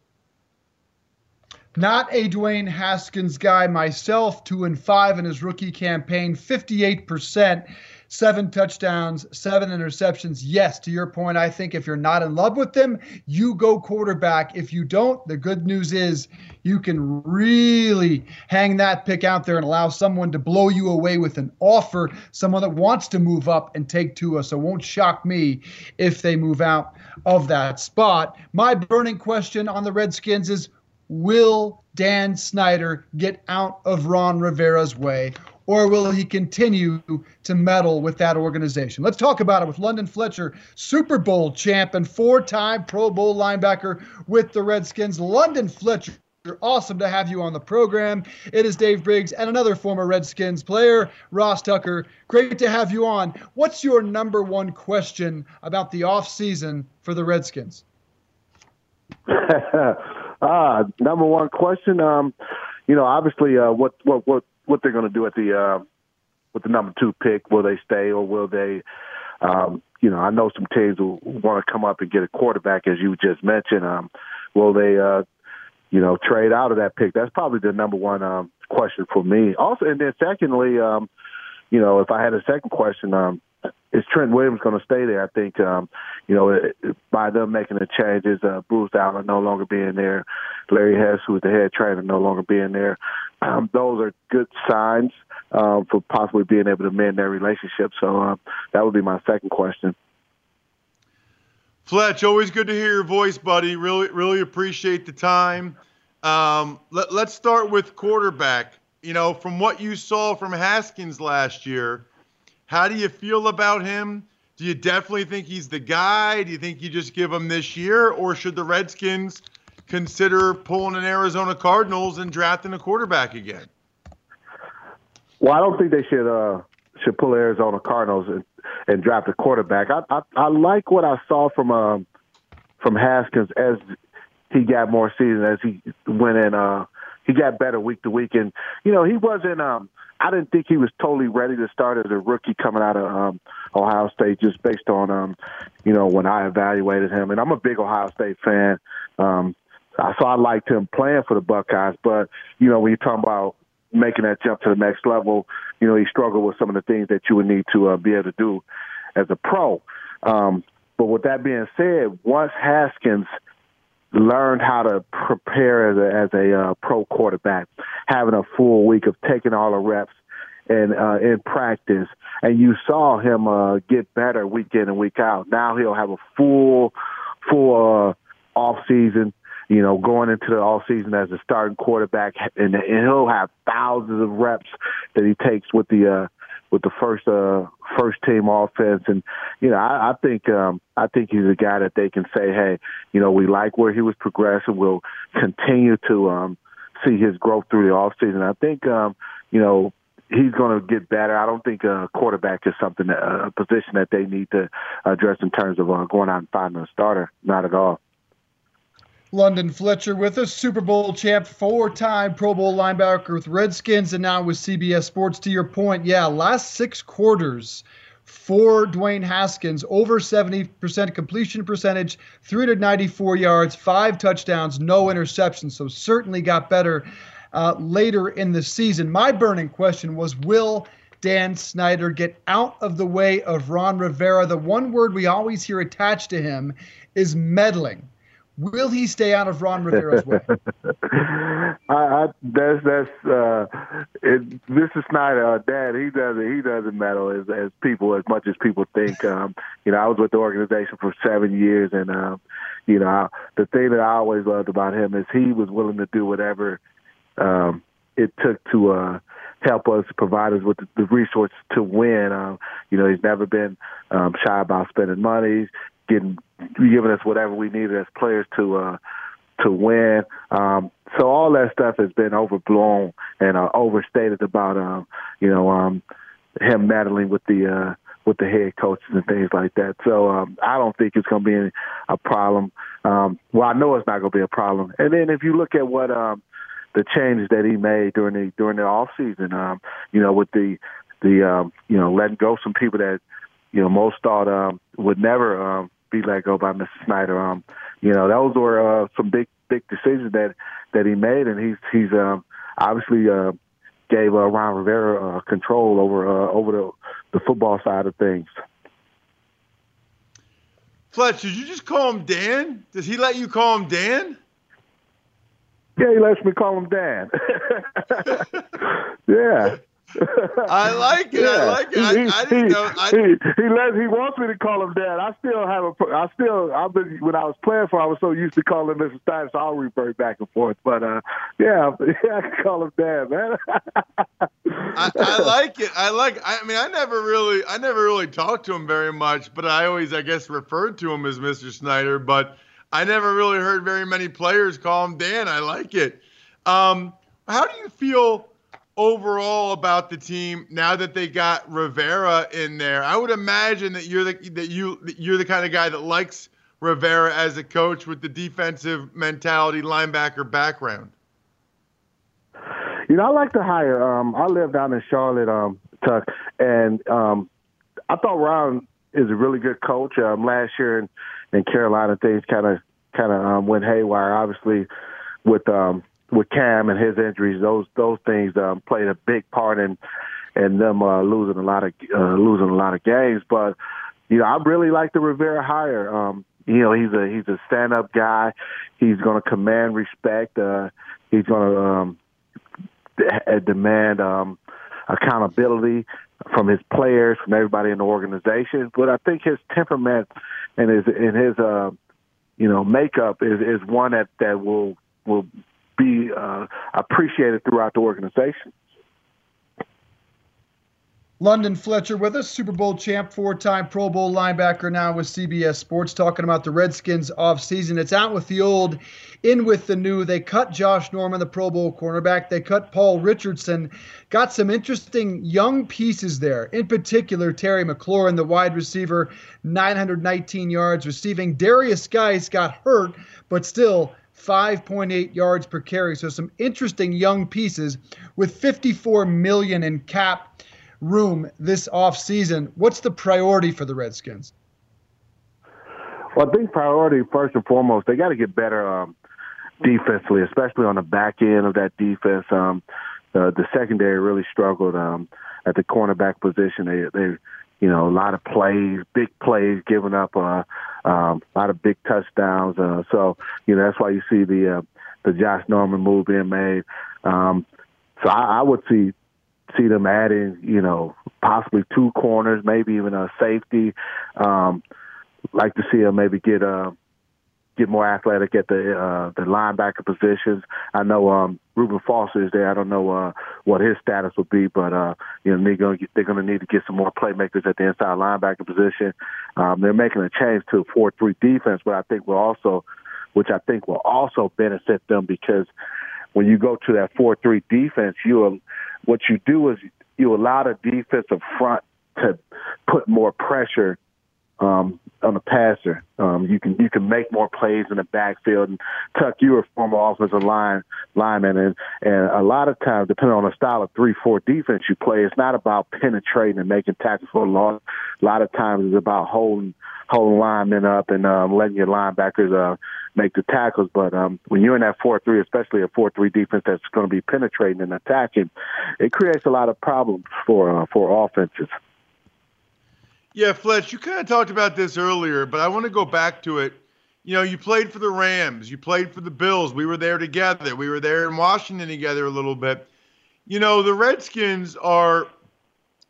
Not a Dwayne Haskins guy myself, two and five in his rookie campaign, 58% seven touchdowns, seven interceptions. Yes, to your point, I think if you're not in love with them, you go quarterback. If you don't, the good news is you can really hang that pick out there and allow someone to blow you away with an offer, someone that wants to move up and take Tua. So it won't shock me if they move out of that spot. My burning question on the Redskins is will Dan Snyder get out of Ron Rivera's way? Or will he continue to meddle with that organization? Let's talk about it with London Fletcher, Super Bowl champ and four time Pro Bowl linebacker with the Redskins. London Fletcher, awesome to have you on the program. It is Dave Briggs and another former Redskins player, Ross Tucker. Great to have you on. What's your number one question about the offseason for the Redskins? uh, number one question, um, you know, obviously, uh, what what what what they're going to do at the uh, with the number two pick? Will they stay or will they? Um, you know, I know some teams will want to come up and get a quarterback, as you just mentioned. Um, will they, uh, you know, trade out of that pick? That's probably the number one um, question for me. Also, and then secondly, um, you know, if I had a second question, um, is Trent Williams going to stay there? I think, um, you know, by them making the changes, uh, Bruce Allen no longer being there, Larry Hess, who was the head trainer, no longer being there. Um, those are good signs um, for possibly being able to mend their relationship. So um, that would be my second question. Fletch, always good to hear your voice, buddy. Really, really appreciate the time. Um, let, let's start with quarterback. You know, from what you saw from Haskins last year, how do you feel about him? Do you definitely think he's the guy? Do you think you just give him this year, or should the Redskins consider pulling an Arizona Cardinals and drafting a quarterback again? Well, I don't think they should uh, should pull Arizona Cardinals and, and draft a quarterback. I, I I like what I saw from um from Haskins as he got more season as he went in. Uh, he got better week to week, and you know he wasn't um I didn't think he was totally ready to start as a rookie coming out of um, Ohio State, just based on um, you know when I evaluated him. And I'm a big Ohio State fan, um, so I liked him playing for the Buckeyes. But you know when you're talking about making that jump to the next level, you know he struggled with some of the things that you would need to uh, be able to do as a pro. Um, but with that being said, once Haskins learned how to prepare as a, as a uh, pro quarterback, having a full week of taking all the reps and uh, in practice, and you saw him uh, get better week in and week out. Now he'll have a full, full uh, off season. You know, going into the off season as a starting quarterback, and, and he'll have thousands of reps that he takes with the uh, with the first uh, first team offense. And you know, I, I think um, I think he's a guy that they can say, hey, you know, we like where he was progressing. We'll continue to um, see his growth through the off season. I think um, you know he's going to get better. I don't think a quarterback is something that, a position that they need to address in terms of uh, going out and finding a starter. Not at all. London Fletcher with us, Super Bowl champ, four time Pro Bowl linebacker with Redskins, and now with CBS Sports. To your point, yeah, last six quarters for Dwayne Haskins, over 70% completion percentage, 394 yards, five touchdowns, no interceptions. So certainly got better uh, later in the season. My burning question was Will Dan Snyder get out of the way of Ron Rivera? The one word we always hear attached to him is meddling. Will he stay out of Ron Rivera's way? I, I, that's that's uh, it, is Snyder, uh, Dad. He doesn't he doesn't meddle as as people as much as people think. Um, you know, I was with the organization for seven years, and um, you know, I, the thing that I always loved about him is he was willing to do whatever um, it took to uh, help us provide us with the, the resources to win. Um, you know, he's never been um, shy about spending money getting giving us whatever we needed as players to uh to win. Um so all that stuff has been overblown and uh, overstated about um you know um him meddling with the uh with the head coaches and things like that. So um I don't think it's going to be any, a problem. Um well I know it's not going to be a problem. And then if you look at what um the changes that he made during the during the off season um you know with the the um you know letting go some people that you know most thought um would never um be let go by Mr. Snyder. Um, you know, those were uh, some big big decisions that that he made, and he's he's um, obviously uh, gave uh, Ron Rivera uh, control over uh, over the the football side of things. Fletch, did you just call him Dan? Does he let you call him Dan? Yeah, he lets me call him Dan. yeah. I like it. I like it. I, He- I didn't he, know. I, he, he lets he wants me to call him dad. I still have a I still I've been when I was playing for I was so used to calling him Mr. Stein, so I'll revert back and forth. But uh yeah, yeah, I can call him dad, man. I, I like it. I like. I mean, I never really, I never really talked to him very much, but I always, I guess, referred to him as Mr. Snyder. But I never really heard very many players call him Dan. I like it. Um, how do you feel overall about the team now that they got Rivera in there? I would imagine that you're the that you that you're the kind of guy that likes Rivera as a coach with the defensive mentality, linebacker background. You know, I like to hire. Um, I live down in Charlotte, um, Tuck, and um, I thought Ron is a really good coach. Um, last year in, in Carolina, things kind of kind of um, went haywire. Obviously, with um, with Cam and his injuries, those those things um, played a big part in in them uh, losing a lot of uh, losing a lot of games. But you know, I really like the Rivera hire. Um, you know, he's a he's a stand up guy. He's going to command respect. Uh, he's going to um, d- demand um, accountability from his players, from everybody in the organization. But I think his temperament and his and his uh, you know makeup is is one that that will will be uh, appreciated throughout the organization. London Fletcher with us, Super Bowl champ, four time Pro Bowl linebacker now with CBS Sports, talking about the Redskins offseason. It's out with the old, in with the new. They cut Josh Norman, the Pro Bowl cornerback. They cut Paul Richardson. Got some interesting young pieces there. In particular, Terry McLaurin, the wide receiver, 919 yards receiving. Derrius Guice got hurt, but still 5.8 yards per carry. So some interesting young pieces with 54 million in cap room this offseason. What's the priority for the Redskins? Well, I think priority first and foremost, they got to get better um, defensively, especially on the back end of that defense. Um, uh, the secondary really struggled um, at the cornerback position. They, they, you know, a lot of plays, big plays, giving up uh, um, a lot of big touchdowns. Uh, so, you know, that's why you see the uh, the Josh Norman move being made. Um, so I, I would see see them adding, you know, possibly two corners, maybe even a safety. Um, like to see them maybe get uh, get more athletic at the uh, the linebacker positions. I know um, Reuben Foster is there. I don't know uh, what his status will be, but uh, you know they're going to they're going to need to get some more playmakers at the inside linebacker position. Um, they're making a change to a four three defense, but I think will also, which I think will also benefit them because when you go to that four three defense, you what you do is you allow the defensive front to put more pressure um, on the passer. Um, you can you can make more plays in the backfield. And Tuck, you were a former offensive line lineman, and and a lot of times, depending on the style of three four defense you play, it's not about penetrating and making tackles for a loss. A lot of times, it's about holding holding linemen up and um, letting your linebackers uh, make the tackles. But um, when you're in that four three, especially a four three defense that's going to be penetrating and attacking, it creates a lot of problems for uh, for offenses. Yeah, Fletch, you kind of talked about this earlier, but I want to go back to it. You know, you played for the Rams, you played for the Bills. We were there together. We were there in Washington together a little bit. You know, the Redskins are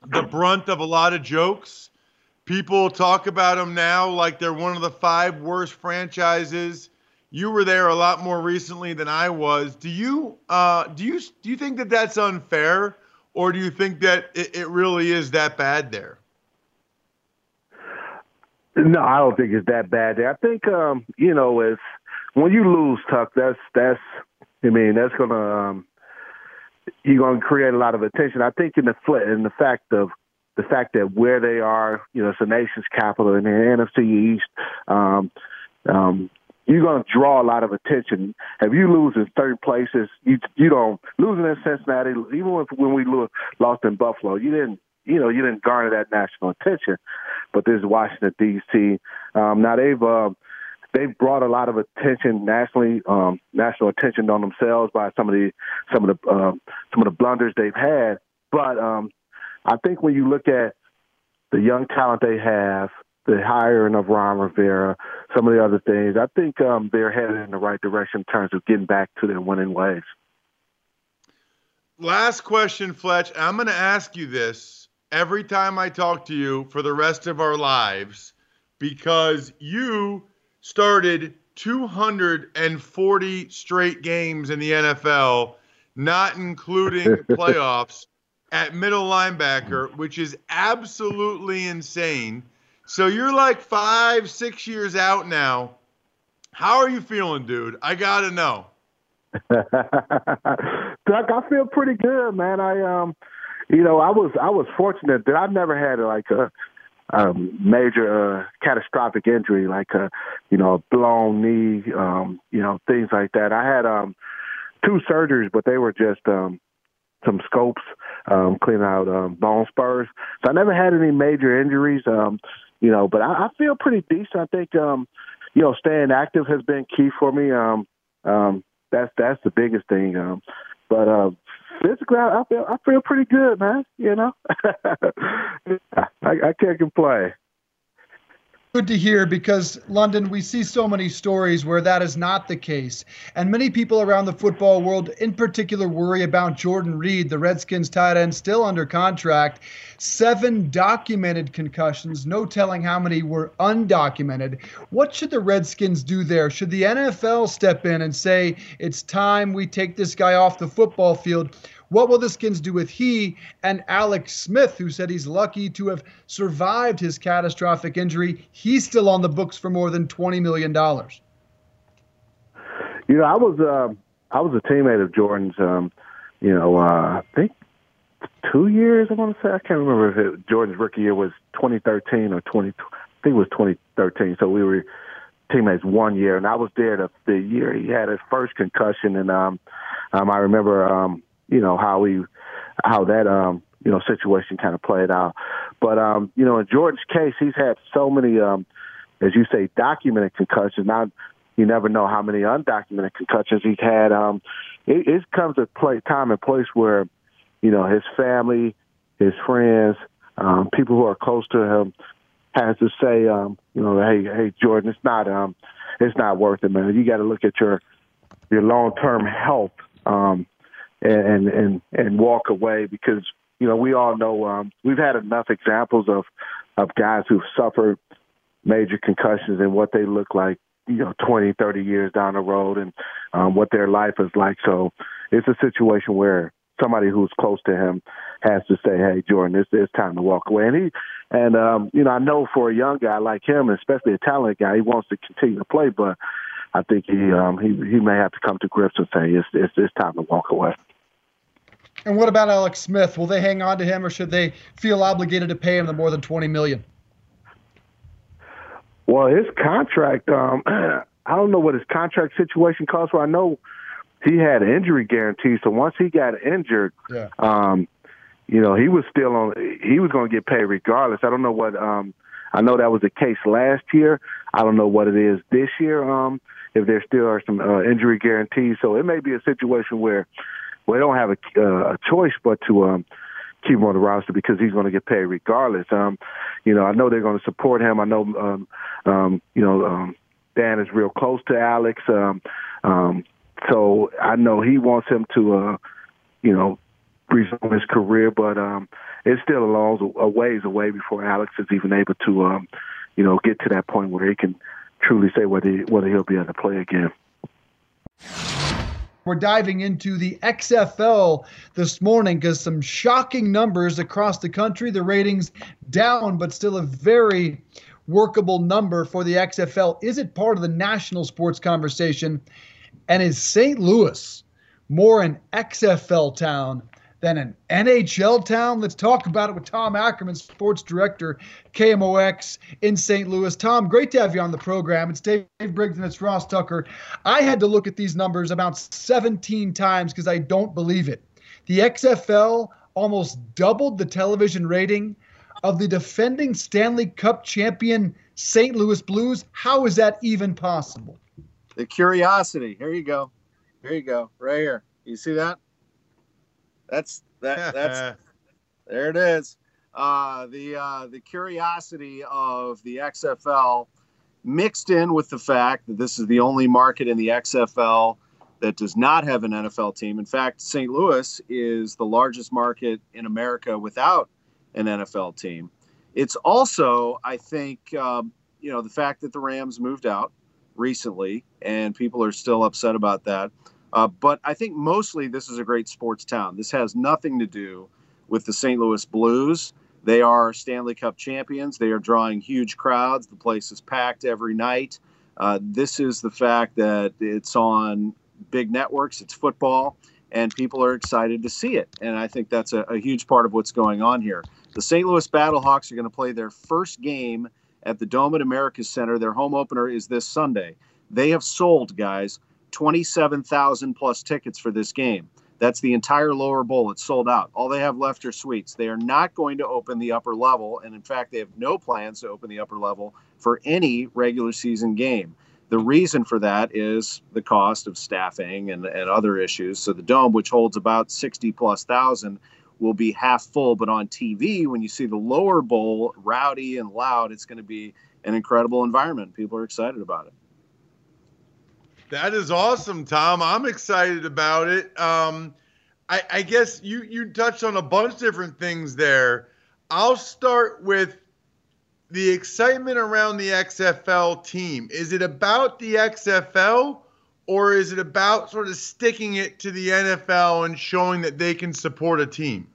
the brunt of a lot of jokes. People talk about them now like they're one of the five worst franchises. You were there a lot more recently than I was. Do you uh, do you do you think that that's unfair, or do you think that it, it really is that bad there? No, I don't think it's that bad. I think um, you know, it's when you lose, Tuck. That's that's. I mean, that's gonna um, you're gonna create a lot of attention. I think in the fl- in the fact of the fact that where they are, you know, it's the nation's capital in the NFC East. Um, um, you're going to draw a lot of attention. If you lose in third places, you you don't losing in Cincinnati, even if, when we lo- lost in Buffalo, you didn't you know you didn't garner that national attention. But this is Washington D.C. Um, now they've uh, they've brought a lot of attention nationally, um, national attention on themselves by some of the some of the uh, some of the blunders they've had. But um, I think when you look at the young talent they have, the hiring of Ron Rivera, some of the other things, I think um, they're headed in the right direction in terms of getting back to their winning ways. Last question, Fletch. I'm going to ask you this every time I talk to you for the rest of our lives because you started 240 straight games in the NFL, not including playoffs, at middle linebacker, which is absolutely insane. So you're like five, six years out now. How are you feeling, dude? I got to know. Doug, I feel pretty good, man. I um, you know, I was I was fortunate that I've never had like a um, major uh, catastrophic injury, like a you know a blown knee, um, you know things like that. I had um, two surgeries, but they were just um, some scopes, um, cleaning out um, bone spurs. So I never had any major injuries, um, you know. But I, I feel pretty decent. I think um, you know staying active has been key for me. Um, um, that's that's the biggest thing. Um, but uh, I, I feel I feel pretty good, man. You know, I, I can't complain. Good to hear because, London, we see so many stories where that is not the case. And many people around the football world, in particular, worry about Jordan Reed, the Redskins tight end, still under contract. Seven documented concussions, no telling how many were undocumented. What should the Redskins do there? Should the NFL step in and say, it's time we take this guy off the football field? What will the Skins do with he and Alex Smith, who said he's lucky to have survived his catastrophic injury? He's still on the books for more than $20 million. You know, I was uh, I was a teammate of Jordan's. Um, you know, uh, I think two years. I want to say I can't remember if it, Jordan's rookie year was 2013 or 20. I think it was 2013. So we were teammates one year, and I was there the, the year he had his first concussion, and um, um, I remember um, you know how he how that um you know situation kind of played out. But um you know in Jordan's case, he's had so many um as you say documented concussions. Now you never know how many undocumented concussions he's had. Um it, it comes a play time and place where you know his family, his friends, um people who are close to him has to say um you know hey hey Jordan it's not um it's not worth it man. You got to look at your your long term health um and and and walk away because you know we all know um, we've had enough examples of of guys who've suffered major concussions and what they look like you know 20 30 years down the road and um, what their life is like. So it's a situation where somebody who's close to him has to say hey jordan it's, it's time to walk away. And he and um you know i know for a young guy like him especially a talented guy he wants to continue to play but i think he um he he may have to come to grips and say it's it's, it's time to walk away and what about Alex Smith? Will they hang on to him, or should they feel obligated to pay him the more than twenty million? Well, his contract, um, I don't know what his contract situation calls for. I know he had an injury guarantee, so once he got injured, yeah. um, you know, he was still on. He was going to get paid regardless. I don't know what. Um, I know that was the case last year. I don't know what it is this year. Um, if there still are some uh, injury guarantees, so it may be a situation where well, they don't have a, uh, a choice but to um, keep him on the roster because he's going to get paid regardless. Um, you know, I know they're going to support him. I know, um, um, you know, um, Dan is real close to Alex. Um, um, so I know he wants him to, uh, you know, resume his career, but um, it's still a long a ways away before Alex is even able to, um, you know, get to that point where he can truly say whether he, whether he'll be able to play again. We're diving into the XFL this morning because some shocking numbers across the country. The ratings down, but still a very workable number for the XFL. Is it part of the national sports conversation? And is St. Louis more an XFL town than an NHL town? Let's talk about it with Tom Ackerman, sports director, KMOX in St. Louis. Tom, great to have you on the program. It's Dave Briggs and it's Ross Tucker. I had to look at these numbers about 17 times because I don't believe it. The XFL almost doubled the television rating of the defending Stanley Cup champion St. Louis Blues. How is that even possible? The curiosity. Here you go. Here you go. Right here. You see that? That's that. That's there. It is. uh, the uh, the curiosity of the XFL mixed in with the fact that this is the only market in the XFL that does not have an NFL team. In fact, St. Louis is the largest market in America without an NFL team. It's also, I think, um, you know, the fact that the Rams moved out recently and people are still upset about that. Uh, but I think mostly this is a great sports town. This has nothing to do with the St. Louis Blues. They are Stanley Cup champions. They are drawing huge crowds. The place is packed every night. Uh, this is the fact that it's on big networks, it's football, and people are excited to see it. And I think that's a, a huge part of what's going on here. The St. Louis Battlehawks are going to play their first game at the Dome at America's Center. Their home opener is this Sunday. They have sold, guys, 27,000 plus tickets for this game. That's the entire lower bowl. It's sold out. All they have left are suites. They are not going to open the upper level. And in fact, they have no plans to open the upper level for any regular season game. The reason for that is the cost of staffing and, and other issues. So the dome, which holds about 60 plus thousand, will be half full. But on TV, when you see the lower bowl rowdy and loud, it's going to be an incredible environment. People are excited about it. That is awesome, Tom. I'm excited about it. Um, I, I guess you you touched on a bunch of different things there. I'll start with the excitement around the XFL team. Is it about the XFL or is it about sort of sticking it to the NFL and showing that they can support a team?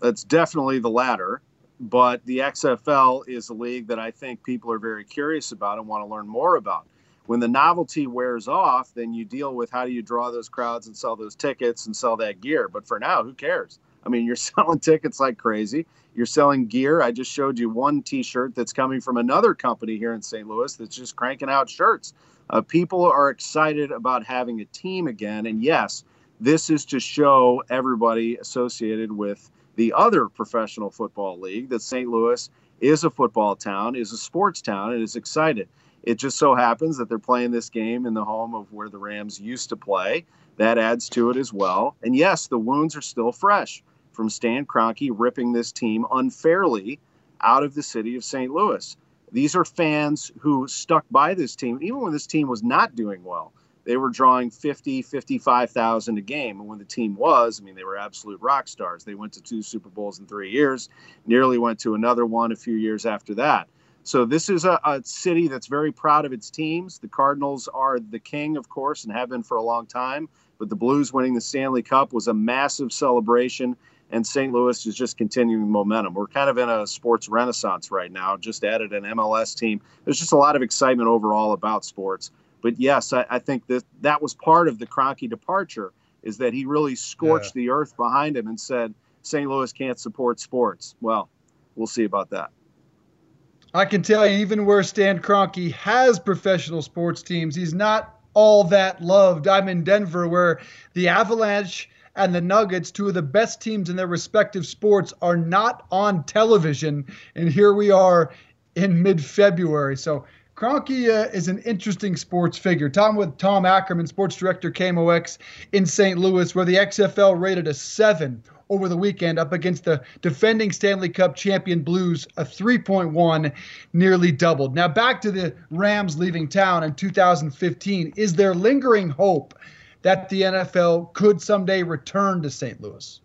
That's definitely the latter. But the XFL is a league that I think people are very curious about and want to learn more about. When the novelty wears off, then you deal with how do you draw those crowds and sell those tickets and sell that gear. But for now, who cares? I mean, you're selling tickets like crazy. You're selling gear. I just showed you one T-shirt that's coming from another company here in St. Louis that's just cranking out shirts. Uh, people are excited about having a team again, and yes, this is to show everybody associated with the other professional football league that St. Louis is a football town, is a sports town, and is excited. It just so happens that they're playing this game in the home of where the Rams used to play. That adds to it as well. And yes, the wounds are still fresh from Stan Kroenke ripping this team unfairly out of the city of St. Louis. These are fans who stuck by this team even when this team was not doing well. They were drawing 50, 55,000 a game. And when the team was, I mean, they were absolute rock stars. They went to two Super Bowls in three years, nearly went to another one a few years after that. So this is a, a, city that's very proud of its teams. The Cardinals are the king, of course, and have been for a long time. But the Blues winning the Stanley Cup was a massive celebration and St. Louis is just continuing momentum. We're kind of in a sports renaissance right now. Just added an MLS team. There's just a lot of excitement overall about sports. But yes, I, I think that that was part of the Kroenke departure is that he really scorched yeah. the earth behind him and said St. Louis can't support sports. Well, we'll see about that. I can tell you, even where Stan Kroenke has professional sports teams, he's not all that loved. I'm in Denver, where the Avalanche and the Nuggets, two of the best teams in their respective sports, are not on television. And here we are in mid February. So Kroenke uh, is an interesting sports figure. Tom with Tom Ackerman, sports director KMOX in St. Louis, where the XFL rated a seven over the weekend up against the defending Stanley Cup champion Blues, a 3.1, nearly doubled. Now back to the Rams leaving town in 2015. Is there lingering hope that the NFL could someday return to St. Louis?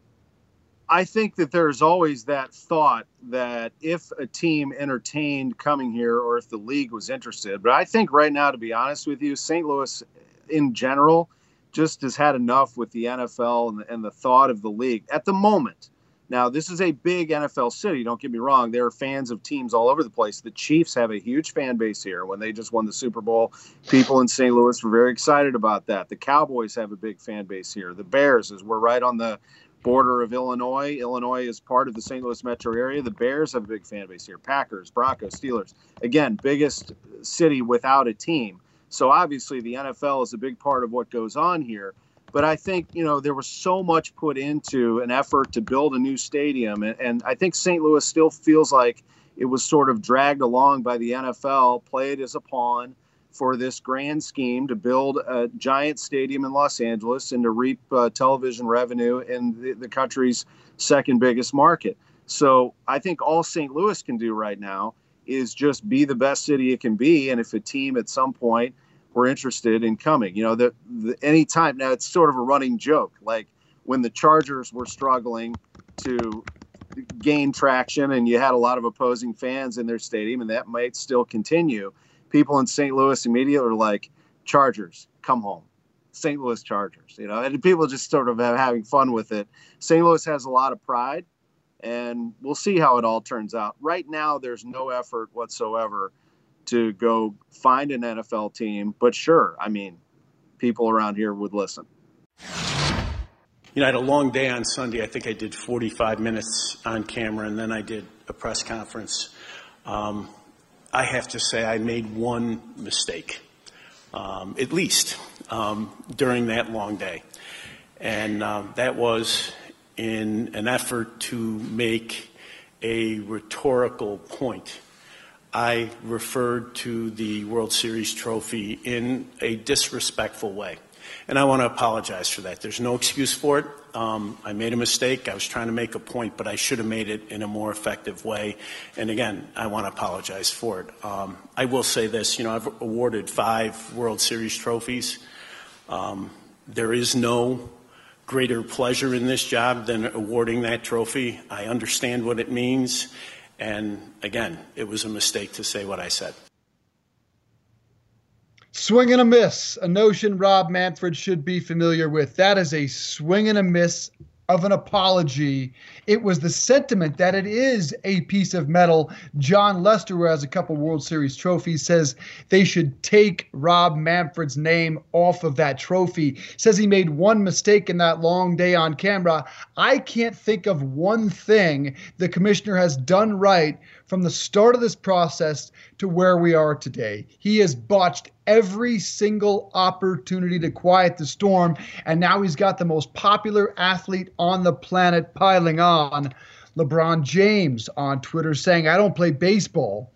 I think that there's always that thought that if a team entertained coming here or if the league was interested, but I think right now, to be honest with you, St. Louis in general just has had enough with the NFL and the, and the thought of the league at the moment. Now, this is a big NFL city. Don't get me wrong. There are fans of teams all over the place. The Chiefs have a huge fan base here. When they just won the Super Bowl, people in St. Louis were very excited about that. The Cowboys have a big fan base here. The Bears, as we're right on the border of Illinois. Illinois is part of the St. Louis metro area. The Bears have a big fan base here. Packers, Broncos, Steelers. Again, biggest city without a team. So obviously, the NFL is a big part of what goes on here. But I think, you know, there was so much put into an effort to build a new stadium. And, and I think St. Louis still feels like it was sort of dragged along by the NFL, played as a pawn for this grand scheme to build a giant stadium in Los Angeles and to reap uh, television revenue in the, the country's second biggest market. So I think all St. Louis can do right now is just be the best city it can be. And if a team at some point were interested in coming, you know, that any time now it's sort of a running joke. Like when the Chargers were struggling to gain traction and you had a lot of opposing fans in their stadium, and that might still continue. People in St. Louis immediately are like, Chargers, come home. St. Louis Chargers, you know, and people just sort of having fun with it. St. Louis has a lot of pride, and we'll see how it all turns out. Right now, there's no effort whatsoever to go find an NFL team, but sure, I mean, people around here would listen. You know, I had a long day on Sunday. I think I did 45 minutes on camera, and then I did a press conference. Um, I have to say, I made one mistake, um, at least um, during that long day. And um, that was in an effort to make a rhetorical point. I referred to the World Series trophy in a disrespectful way. And I want to apologize for that. There's no excuse for it. Um, I made a mistake. I was trying to make a point, but I should have made it in a more effective way. And again, I want to apologize for it. Um, I will say this you know, I've awarded five World Series trophies. Um, there is no greater pleasure in this job than awarding that trophy. I understand what it means. And again, it was a mistake to say what I said. Swing and a miss, a notion Rob Manfred should be familiar with. That is a swing and a miss of an apology. It was the sentiment that it is a piece of metal. Jon Lester, who has a couple World Series trophies, says they should take Rob Manfred's name off of that trophy. Says he made one mistake in that long day on camera. I can't think of one thing the commissioner has done right from the start of this process to where we are today. He has botched every single opportunity to quiet the storm, and now he's got the most popular athlete on the planet piling on. LeBron James on Twitter saying, I don't play baseball.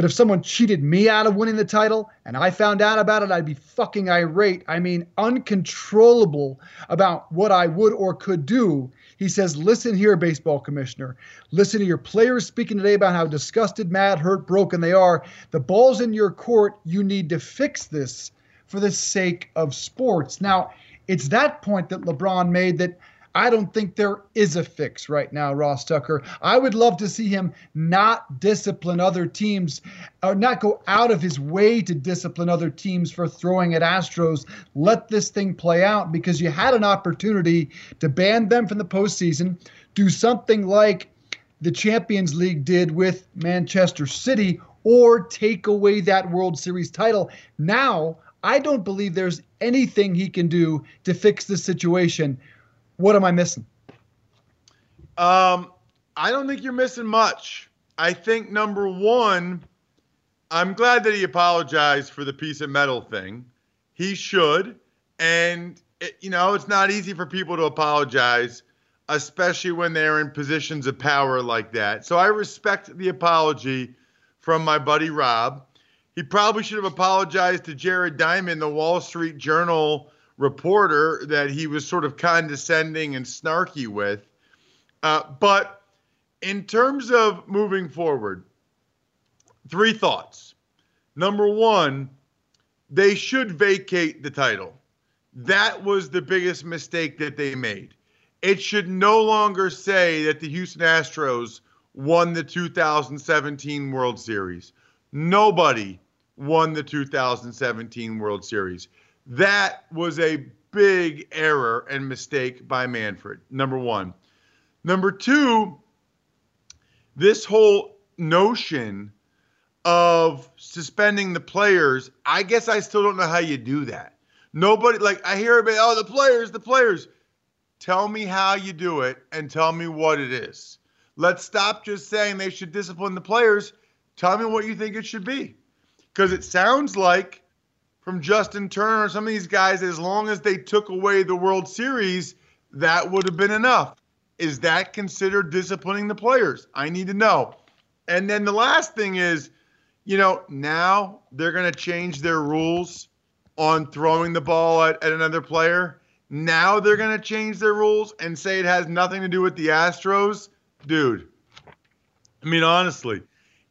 But if someone cheated me out of winning the title and I found out about it, I'd be fucking irate. I mean, uncontrollable about what I would or could do he says, Listen here, baseball commissioner. Listen to your players speaking today about how disgusted, mad, hurt, broken they are. The ball's in your court. You need to fix this for the sake of sports. Now, it's that point that LeBron made that I don't think there is a fix right now, Ross Tucker. I would love to see him not discipline other teams or not go out of his way to discipline other teams for throwing at Astros. Let this thing play out because you had an opportunity to ban them from the postseason, do something like the Champions League did with Manchester City, or take away that World Series title. Now, I don't believe there's anything he can do to fix the situation. What am I missing? Um, I don't think you're missing much. I think number one, I'm glad that he apologized for the piece of metal thing. He should, and it, you know it's not easy for people to apologize, especially when they're in positions of power like that. So I respect the apology from my buddy Rob. He probably should have apologized to Jared Diamond, the Wall Street Journal reporter that he was sort of condescending and snarky with. Uh, but in terms of moving forward, three thoughts. Number one, they should vacate the title. That was the biggest mistake that they made. It should no longer say that the Houston Astros won the 2017 World Series. Nobody won the 2017 World Series. That was a big error and mistake by Manfred, number one. Number two, this whole notion of suspending the players, I guess I still don't know how you do that. Nobody, like, I hear about, oh, the players, the players. Tell me how you do it and tell me what it is. Let's stop just saying they should discipline the players. Tell me what you think it should be. Because it sounds like from Justin Turner some of these guys, as long as they took away the World Series, that would have been enough. Is that considered disciplining the players? I need to know. And then the last thing is, you know, now they're going to change their rules on throwing the ball at, at another player. Now they're going to change their rules and say it has nothing to do with the Astros. Dude, I mean, honestly,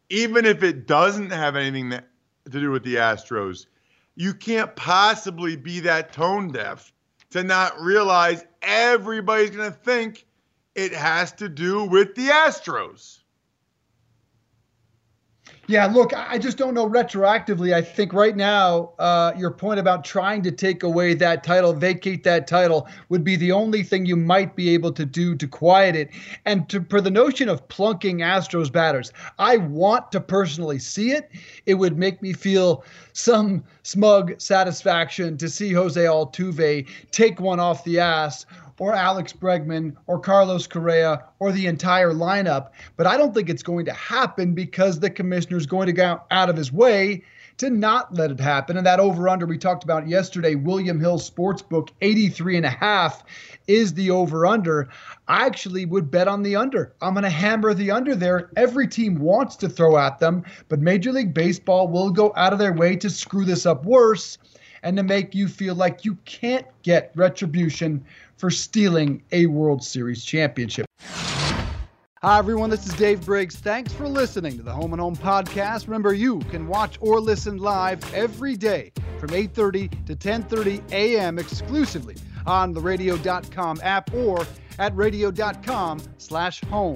even if it doesn't have anything to do with the Astros, you can't possibly be that tone deaf to not realize everybody's going to think it has to do with the Astros. Yeah, look, I just don't know retroactively. I think right now, uh, your point about trying to take away that title, vacate that title, would be the only thing you might be able to do to quiet it. And to, for the notion of plunking Astros batters, I want to personally see it. It would make me feel some smug satisfaction to see Jose Altuve take one off the ass or Alex Bregman or Carlos Correa or the entire lineup. But I don't think it's going to happen because the commissioner is going to go out of his way to not let it happen. And that over under we talked about yesterday, William Hill Sportsbook, 83 and a half is the over under. I actually would bet on the under. I'm going to hammer the under there. Every team wants to throw at them, but Major League Baseball will go out of their way to screw this up worse and to make you feel like you can't get retribution for stealing a World Series championship. Hi, everyone. This is Dave Briggs. Thanks for listening to the Home and Home podcast. Remember, you can watch or listen live every day from 8.30 to 10.30 a.m. exclusively on the radio.com app or at radio.com slash home.